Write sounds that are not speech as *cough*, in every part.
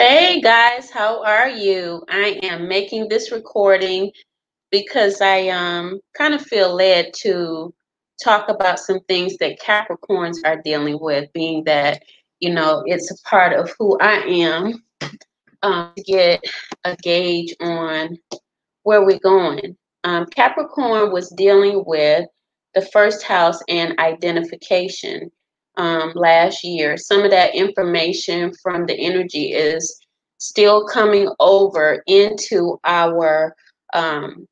Hey guys, how are you? I am making this recording because I um kind of feel led to talk about some things that Capricorns are dealing with, being that you know it's a part of who I am. Um, to get a gauge on where we're going. Um, Capricorn was dealing with the first house and identification um, last year. Some of that information from the energy is still coming over into our um,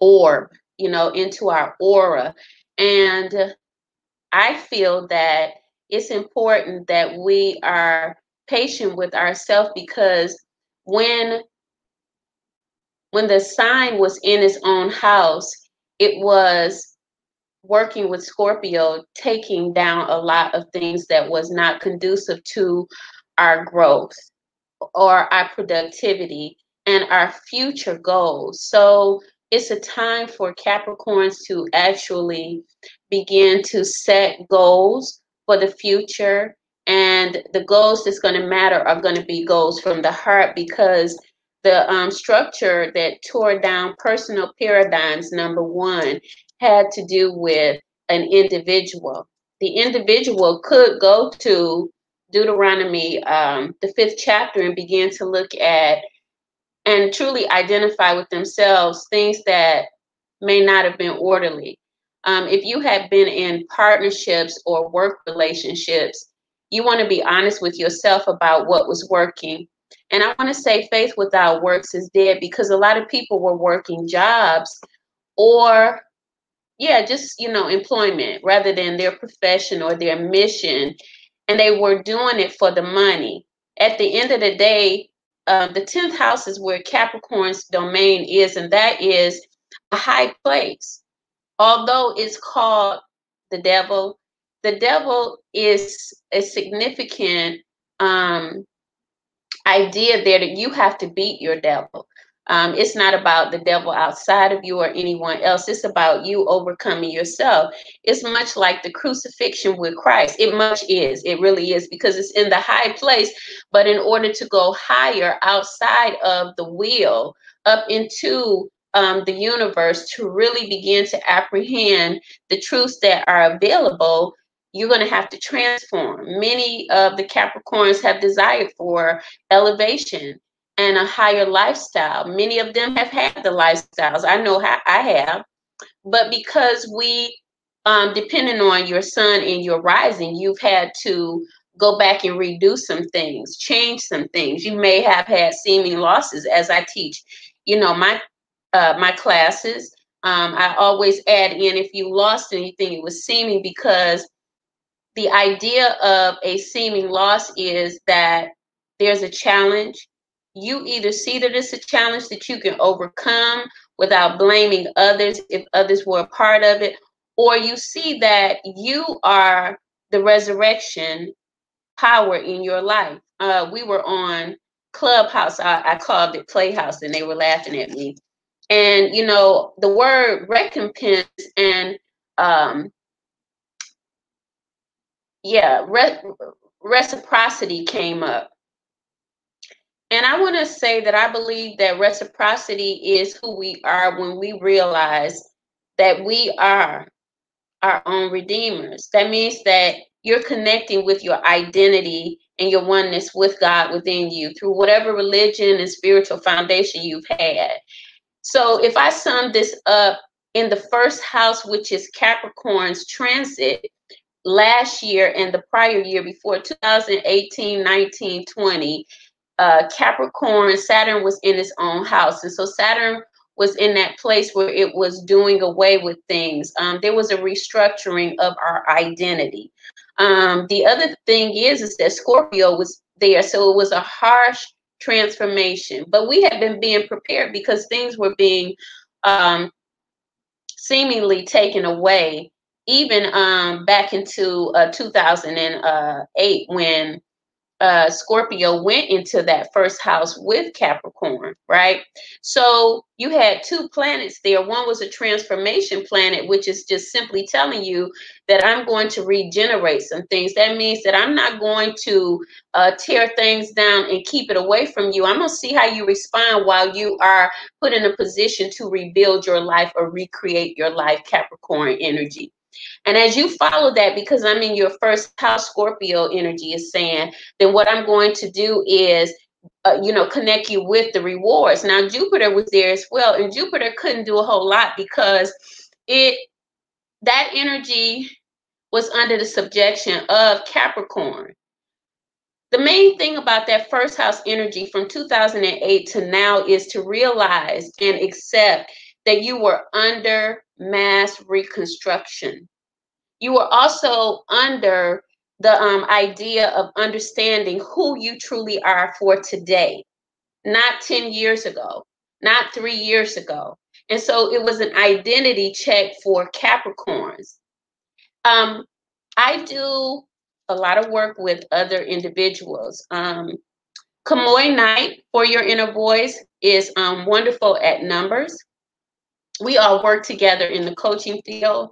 orb, you know, into our aura. And I feel that it's important that we are patient with ourselves because when when the sign was in its own house, it was working with Scorpio, taking down a lot of things that was not conducive to our growth or our productivity and our future goals. So it's a time for Capricorns to actually begin to set goals for the future. And the goals that's going to matter are going to be goals from the heart because the um, structure that tore down personal paradigms, number one, had to do with an individual. The individual could go to Deuteronomy, um, the fifth chapter, and begin to look at and truly identify with themselves things that may not have been orderly. Um, if you have been in partnerships or work relationships, you want to be honest with yourself about what was working. And I want to say faith without works is dead because a lot of people were working jobs or yeah, just you know, employment rather than their profession or their mission, and they were doing it for the money. At the end of the day, uh, the tenth house is where Capricorn's domain is, and that is a high place. Although it's called the devil, the devil is a significant um, idea there that you have to beat your devil. Um, it's not about the devil outside of you or anyone else. It's about you overcoming yourself. It's much like the crucifixion with Christ. It much is. It really is because it's in the high place. But in order to go higher outside of the wheel, up into um, the universe, to really begin to apprehend the truths that are available, you're going to have to transform. Many of the Capricorns have desired for elevation and a higher lifestyle. Many of them have had the lifestyles. I know how I have. But because we, um, depending on your sun and your rising, you've had to go back and redo some things, change some things. You may have had seeming losses as I teach, you know, my uh, my classes. Um, I always add in if you lost anything, it was seeming because the idea of a seeming loss is that there's a challenge you either see that it's a challenge that you can overcome without blaming others if others were a part of it, or you see that you are the resurrection power in your life. Uh, we were on Clubhouse, I, I called it Playhouse, and they were laughing at me. And you know, the word recompense and um, yeah, re- reciprocity came up. And I want to say that I believe that reciprocity is who we are when we realize that we are our own redeemers. That means that you're connecting with your identity and your oneness with God within you through whatever religion and spiritual foundation you've had. So if I sum this up in the first house, which is Capricorn's transit, last year and the prior year before 2018, 19, 20, uh, Capricorn, Saturn was in its own house. And so Saturn was in that place where it was doing away with things. Um, there was a restructuring of our identity. Um, the other thing is, is that Scorpio was there. So it was a harsh transformation. But we had been being prepared because things were being um, seemingly taken away, even um, back into uh, 2008 when uh, Scorpio went into that first house with Capricorn, right? So you had two planets there. One was a transformation planet, which is just simply telling you that I'm going to regenerate some things. That means that I'm not going to uh, tear things down and keep it away from you. I'm going to see how you respond while you are put in a position to rebuild your life or recreate your life, Capricorn energy. And as you follow that, because I'm in your first house, Scorpio energy is saying, then what I'm going to do is, uh, you know, connect you with the rewards. Now, Jupiter was there as well, and Jupiter couldn't do a whole lot because it that energy was under the subjection of Capricorn. The main thing about that first house energy from 2008 to now is to realize and accept that you were under mass reconstruction. You were also under the um, idea of understanding who you truly are for today, not 10 years ago, not three years ago. And so it was an identity check for Capricorns. Um, I do a lot of work with other individuals. Um, Kamoy Knight for your inner voice is um, wonderful at numbers we all work together in the coaching field.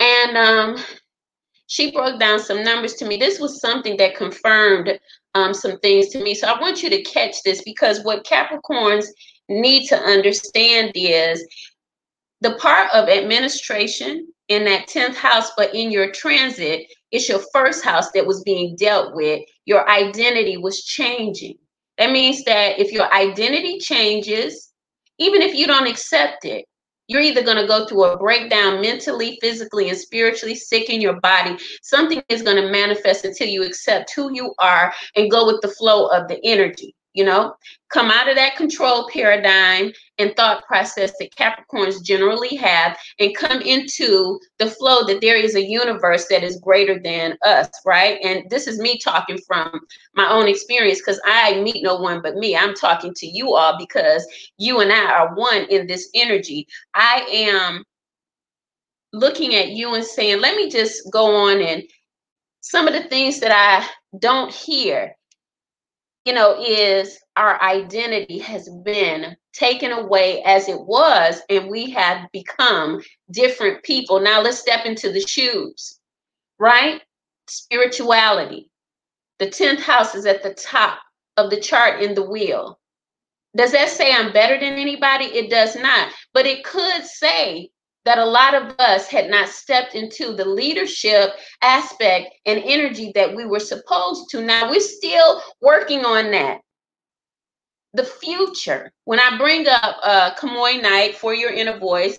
And um, she broke down some numbers to me. This was something that confirmed um, some things to me. So I want you to catch this because what Capricorns need to understand is the part of administration in that 10th house, but in your transit, it's your first house that was being dealt with. Your identity was changing. That means that if your identity changes, even if you don't accept it, you're either going to go through a breakdown mentally, physically, and spiritually, sick in your body. Something is going to manifest until you accept who you are and go with the flow of the energy you know come out of that control paradigm and thought process that capricorns generally have and come into the flow that there is a universe that is greater than us right? And this is me talking from my own experience because i meet no one but me. I'm talking to you all because you and i are one in this energy. I am looking at you and saying let me just go on and some of the things that i don't hear you know, is our identity has been taken away as it was, and we have become different people. Now let's step into the shoes, right? Spirituality. The 10th house is at the top of the chart in the wheel. Does that say I'm better than anybody? It does not. But it could say that a lot of us had not stepped into the leadership aspect and energy that we were supposed to. Now we're still working on that. The future. When I bring up uh, Kamoy Knight for your inner voice,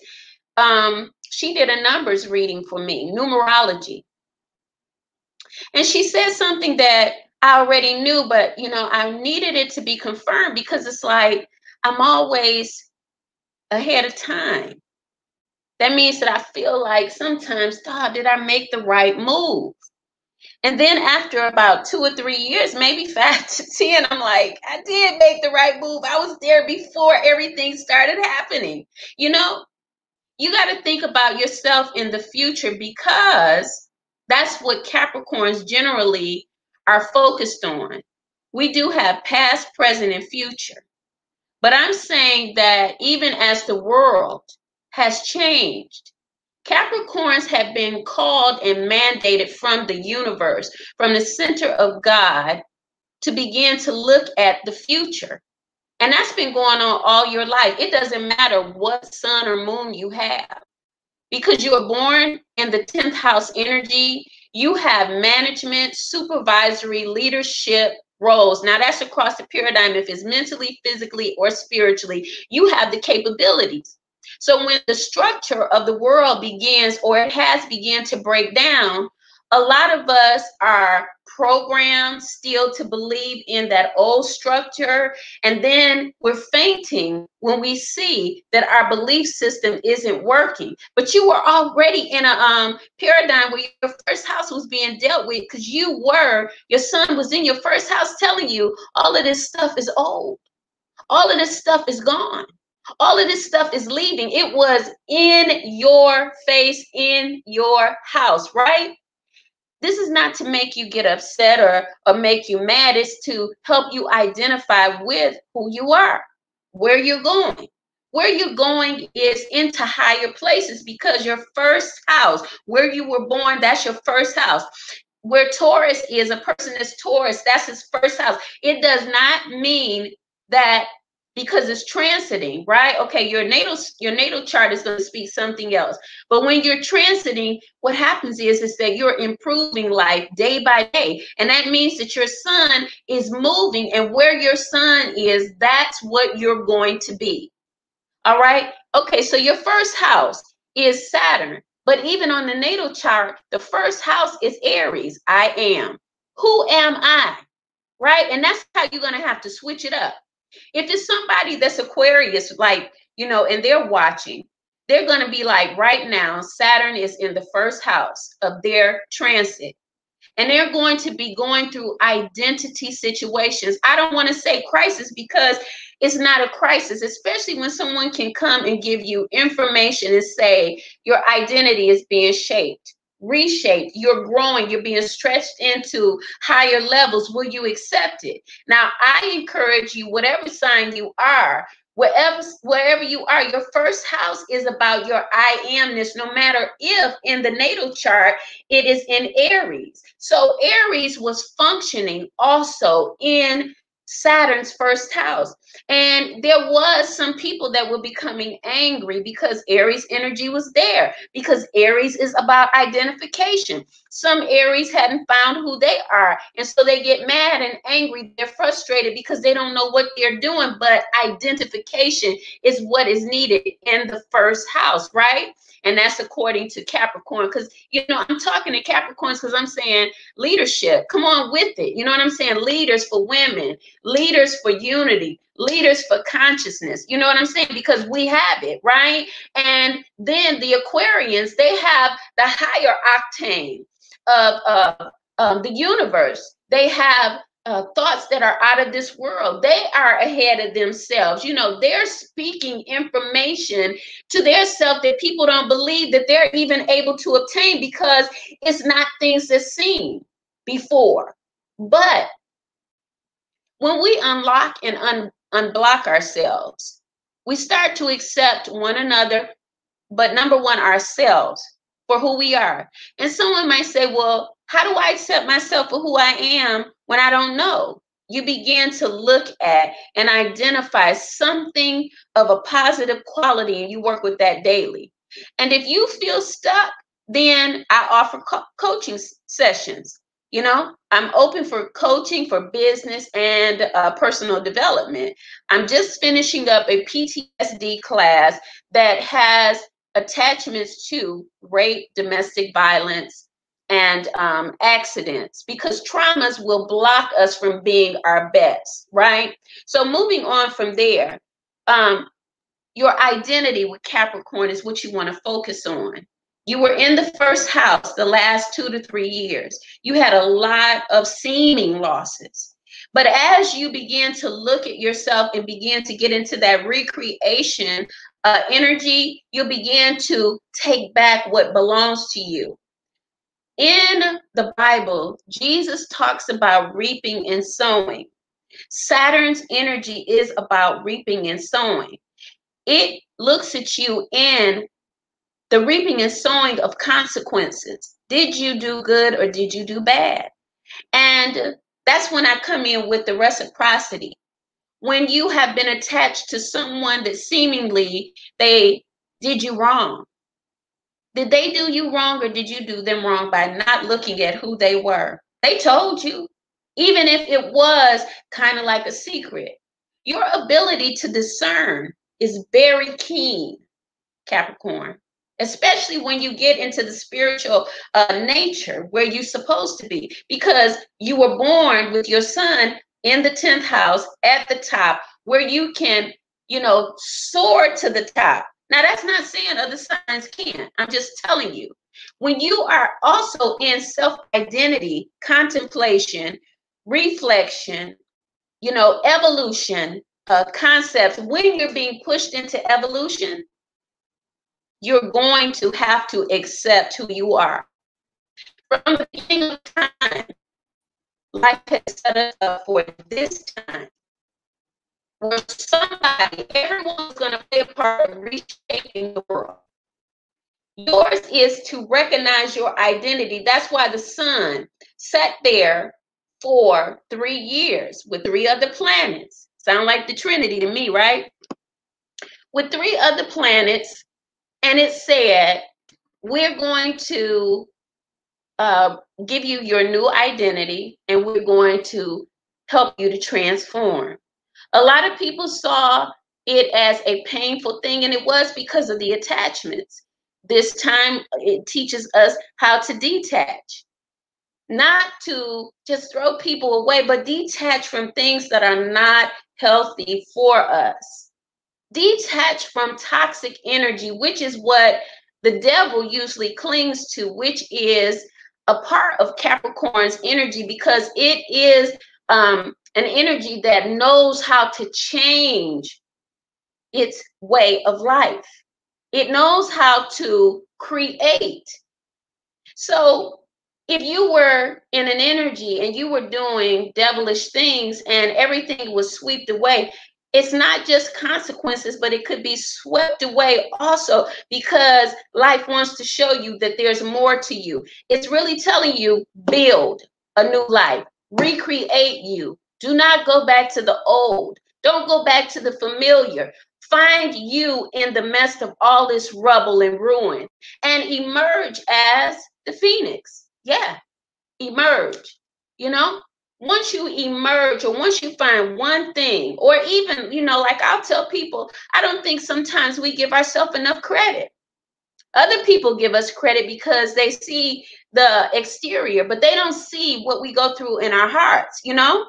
um, she did a numbers reading for me, numerology. And she said something that I already knew, but you know, I needed it to be confirmed because it's like I'm always ahead of time that means that I feel like sometimes, God, did I make the right move? And then after about two or three years, maybe *laughs* five to 10, I'm like, I did make the right move. I was there before everything started happening. You know, you got to think about yourself in the future because that's what Capricorns generally are focused on. We do have past, present, and future. But I'm saying that even as the world has changed. Capricorns have been called and mandated from the universe, from the center of God, to begin to look at the future. And that's been going on all your life. It doesn't matter what sun or moon you have. Because you were born in the 10th house energy, you have management, supervisory, leadership roles. Now, that's across the paradigm. If it's mentally, physically, or spiritually, you have the capabilities. So when the structure of the world begins or it has begun to break down, a lot of us are programmed still to believe in that old structure. And then we're fainting when we see that our belief system isn't working. But you were already in a um, paradigm where your first house was being dealt with because you were, your sun was in your first house telling you all of this stuff is old. All of this stuff is gone. All of this stuff is leaving. It was in your face, in your house, right? this is not to make you get upset or or make you mad it's to help you identify with who you are where you're going where you're going is into higher places because your first house where you were born that's your first house where taurus is a person is taurus that's his first house it does not mean that because it's transiting, right? Okay, your natal your natal chart is going to speak something else. But when you're transiting, what happens is is that you're improving life day by day. And that means that your sun is moving and where your sun is, that's what you're going to be. All right? Okay, so your first house is Saturn. But even on the natal chart, the first house is Aries. I am. Who am I? Right? And that's how you're going to have to switch it up if it's somebody that's Aquarius, like, you know, and they're watching, they're going to be like, right now, Saturn is in the first house of their transit. And they're going to be going through identity situations. I don't want to say crisis because it's not a crisis, especially when someone can come and give you information and say your identity is being shaped reshaped. You're growing, you're being stretched into higher levels. Will you accept it? Now, I encourage you, whatever sign you are, wherever wherever you are your first house is about your i amness no matter if in the natal chart it is in aries so aries was functioning also in Saturn's first house. And there was some people that were becoming angry because Aries energy was there, because Aries is about identification. Some Aries hadn't found who they are. And so they get mad and angry. They're frustrated because they don't know what they're doing. But identification is what is needed in the first house, right? And that's according to Capricorn. Because you know, I'm talking to Capricorns because I'm saying leadership. Come on with it. You know what I'm saying? Leaders for women, leaders for unity, leaders for consciousness. You know what I'm saying? Because we have it, right? And then the Aquarians, they have the higher octane of uh, um, the universe. They have uh, thoughts that are out of this world. They are ahead of themselves. You know, they're speaking information to their self that people don't believe that they're even able to obtain because it's not things that's seen before. But when we unlock and un- unblock ourselves, we start to accept one another, but number one, ourselves for who we are. And someone might say, well, how do I accept myself for who I am when I don't know? You begin to look at and identify something of a positive quality, and you work with that daily. And if you feel stuck, then I offer co- coaching sessions. You know, I'm open for coaching for business and uh, personal development. I'm just finishing up a PTSD class that has attachments to rape, domestic violence, and um, accidents because traumas will block us from being our best, right? So, moving on from there, um, your identity with Capricorn is what you want to focus on. You were in the first house the last two to three years. You had a lot of seeming losses. But as you begin to look at yourself and begin to get into that recreation uh, energy, you begin to take back what belongs to you. In the Bible, Jesus talks about reaping and sowing. Saturn's energy is about reaping and sowing. It looks at you in the reaping and sowing of consequences. Did you do good or did you do bad? And that's when I come in with the reciprocity. When you have been attached to someone that seemingly they did you wrong. Did they do you wrong or did you do them wrong by not looking at who they were? They told you, even if it was kind of like a secret. Your ability to discern is very keen, Capricorn, especially when you get into the spiritual uh, nature where you're supposed to be, because you were born with your sun in the 10th house at the top where you can, you know, soar to the top now, that's not saying other signs can't. I'm just telling you. When you are also in self identity, contemplation, reflection, you know, evolution uh, concepts, when you're being pushed into evolution, you're going to have to accept who you are. From the beginning of time, life has set us up for this time. Where somebody, everyone's going to play a part of reshaping the world. Yours is to recognize your identity. That's why the sun sat there for three years with three other planets. Sound like the Trinity to me, right? With three other planets, and it said, We're going to uh, give you your new identity and we're going to help you to transform. A lot of people saw it as a painful thing, and it was because of the attachments. This time, it teaches us how to detach, not to just throw people away, but detach from things that are not healthy for us. Detach from toxic energy, which is what the devil usually clings to, which is a part of Capricorn's energy because it is um, an energy that knows how to change its way of life. It knows how to create. So if you were in an energy and you were doing devilish things and everything was swept away, it's not just consequences, but it could be swept away also because life wants to show you that there's more to you. It's really telling you build a new life, recreate you. Do not go back to the old. Don't go back to the familiar. Find you in the midst of all this rubble and ruin and emerge as the phoenix. Yeah, emerge. You know, once you emerge or once you find one thing, or even, you know, like I'll tell people, I don't think sometimes we give ourselves enough credit. Other people give us credit because they see the exterior, but they don't see what we go through in our hearts, you know,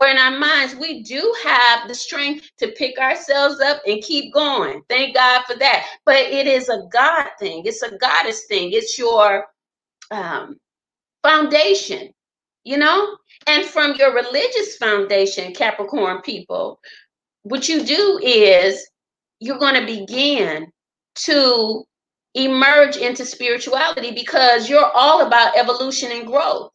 or in our minds. We do have the strength to pick ourselves up and keep going. Thank God for that. But it is a God thing, it's a goddess thing, it's your um, foundation, you know? And from your religious foundation, Capricorn people, what you do is you're going to begin to emerge into spirituality because you're all about evolution and growth.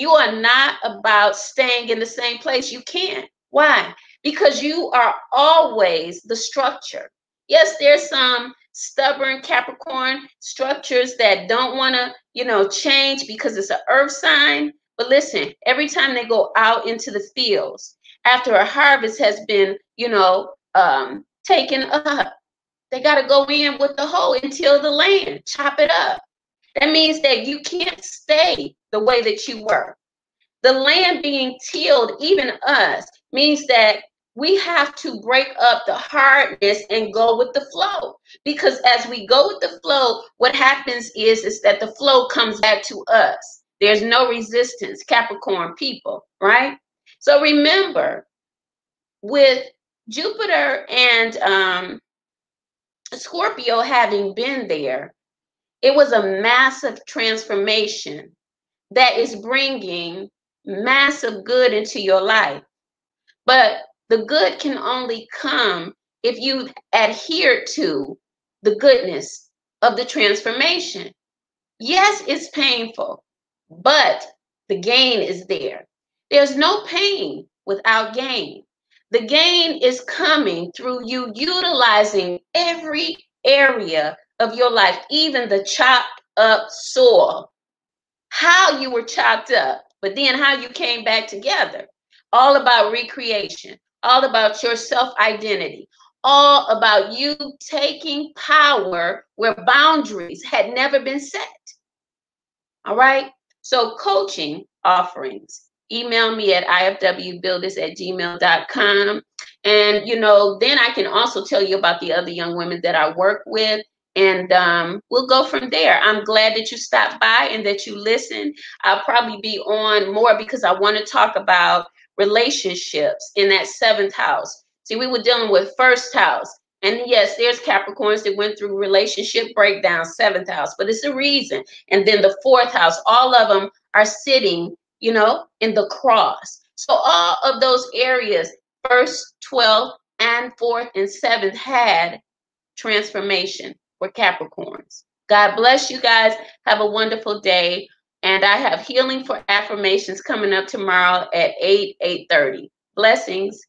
You are not about staying in the same place. You can't. Why? Because you are always the structure. Yes, there's some stubborn Capricorn structures that don't want to, you know, change because it's an earth sign. But listen, every time they go out into the fields after a harvest has been, you know, um, taken up, they got to go in with the hoe and till the land, chop it up. That means that you can't stay the way that you were. The land being tilled, even us, means that we have to break up the hardness and go with the flow. Because as we go with the flow what happens is is that the flow comes back to us. There's no resistance capricorn people right? So remember with jupiter and um scorpio having been there it was a massive transformation that is bringing massive good into your life but the good can only come if you adhere to the goodness of the transformation. Yes, it's painful, but the gain is there. There's no pain without gain. The gain is coming through you utilizing every area of your life, even the chopped up soil, how you were chopped up, but then how you came back together. All about recreation, all about your self identity, all about you taking power where boundaries had never been set. All right. So, coaching offerings, email me at ifwbuilders at gmail.com. And, you know, then I can also tell you about the other young women that I work with. And um, we'll go from there. I'm glad that you stopped by and that you listened. I'll probably be on more because I want to talk about relationships in that seventh house. See, we were dealing with first house. And yes, there's Capricorns that went through relationship breakdown, seventh house, but it's a reason. And then the fourth house, all of them are sitting, you know, in the cross. So all of those areas, first, 12th, and fourth and seventh had transformation for Capricorns. God bless you guys. Have a wonderful day. And I have healing for affirmations coming up tomorrow at 8, 8:30. Blessings.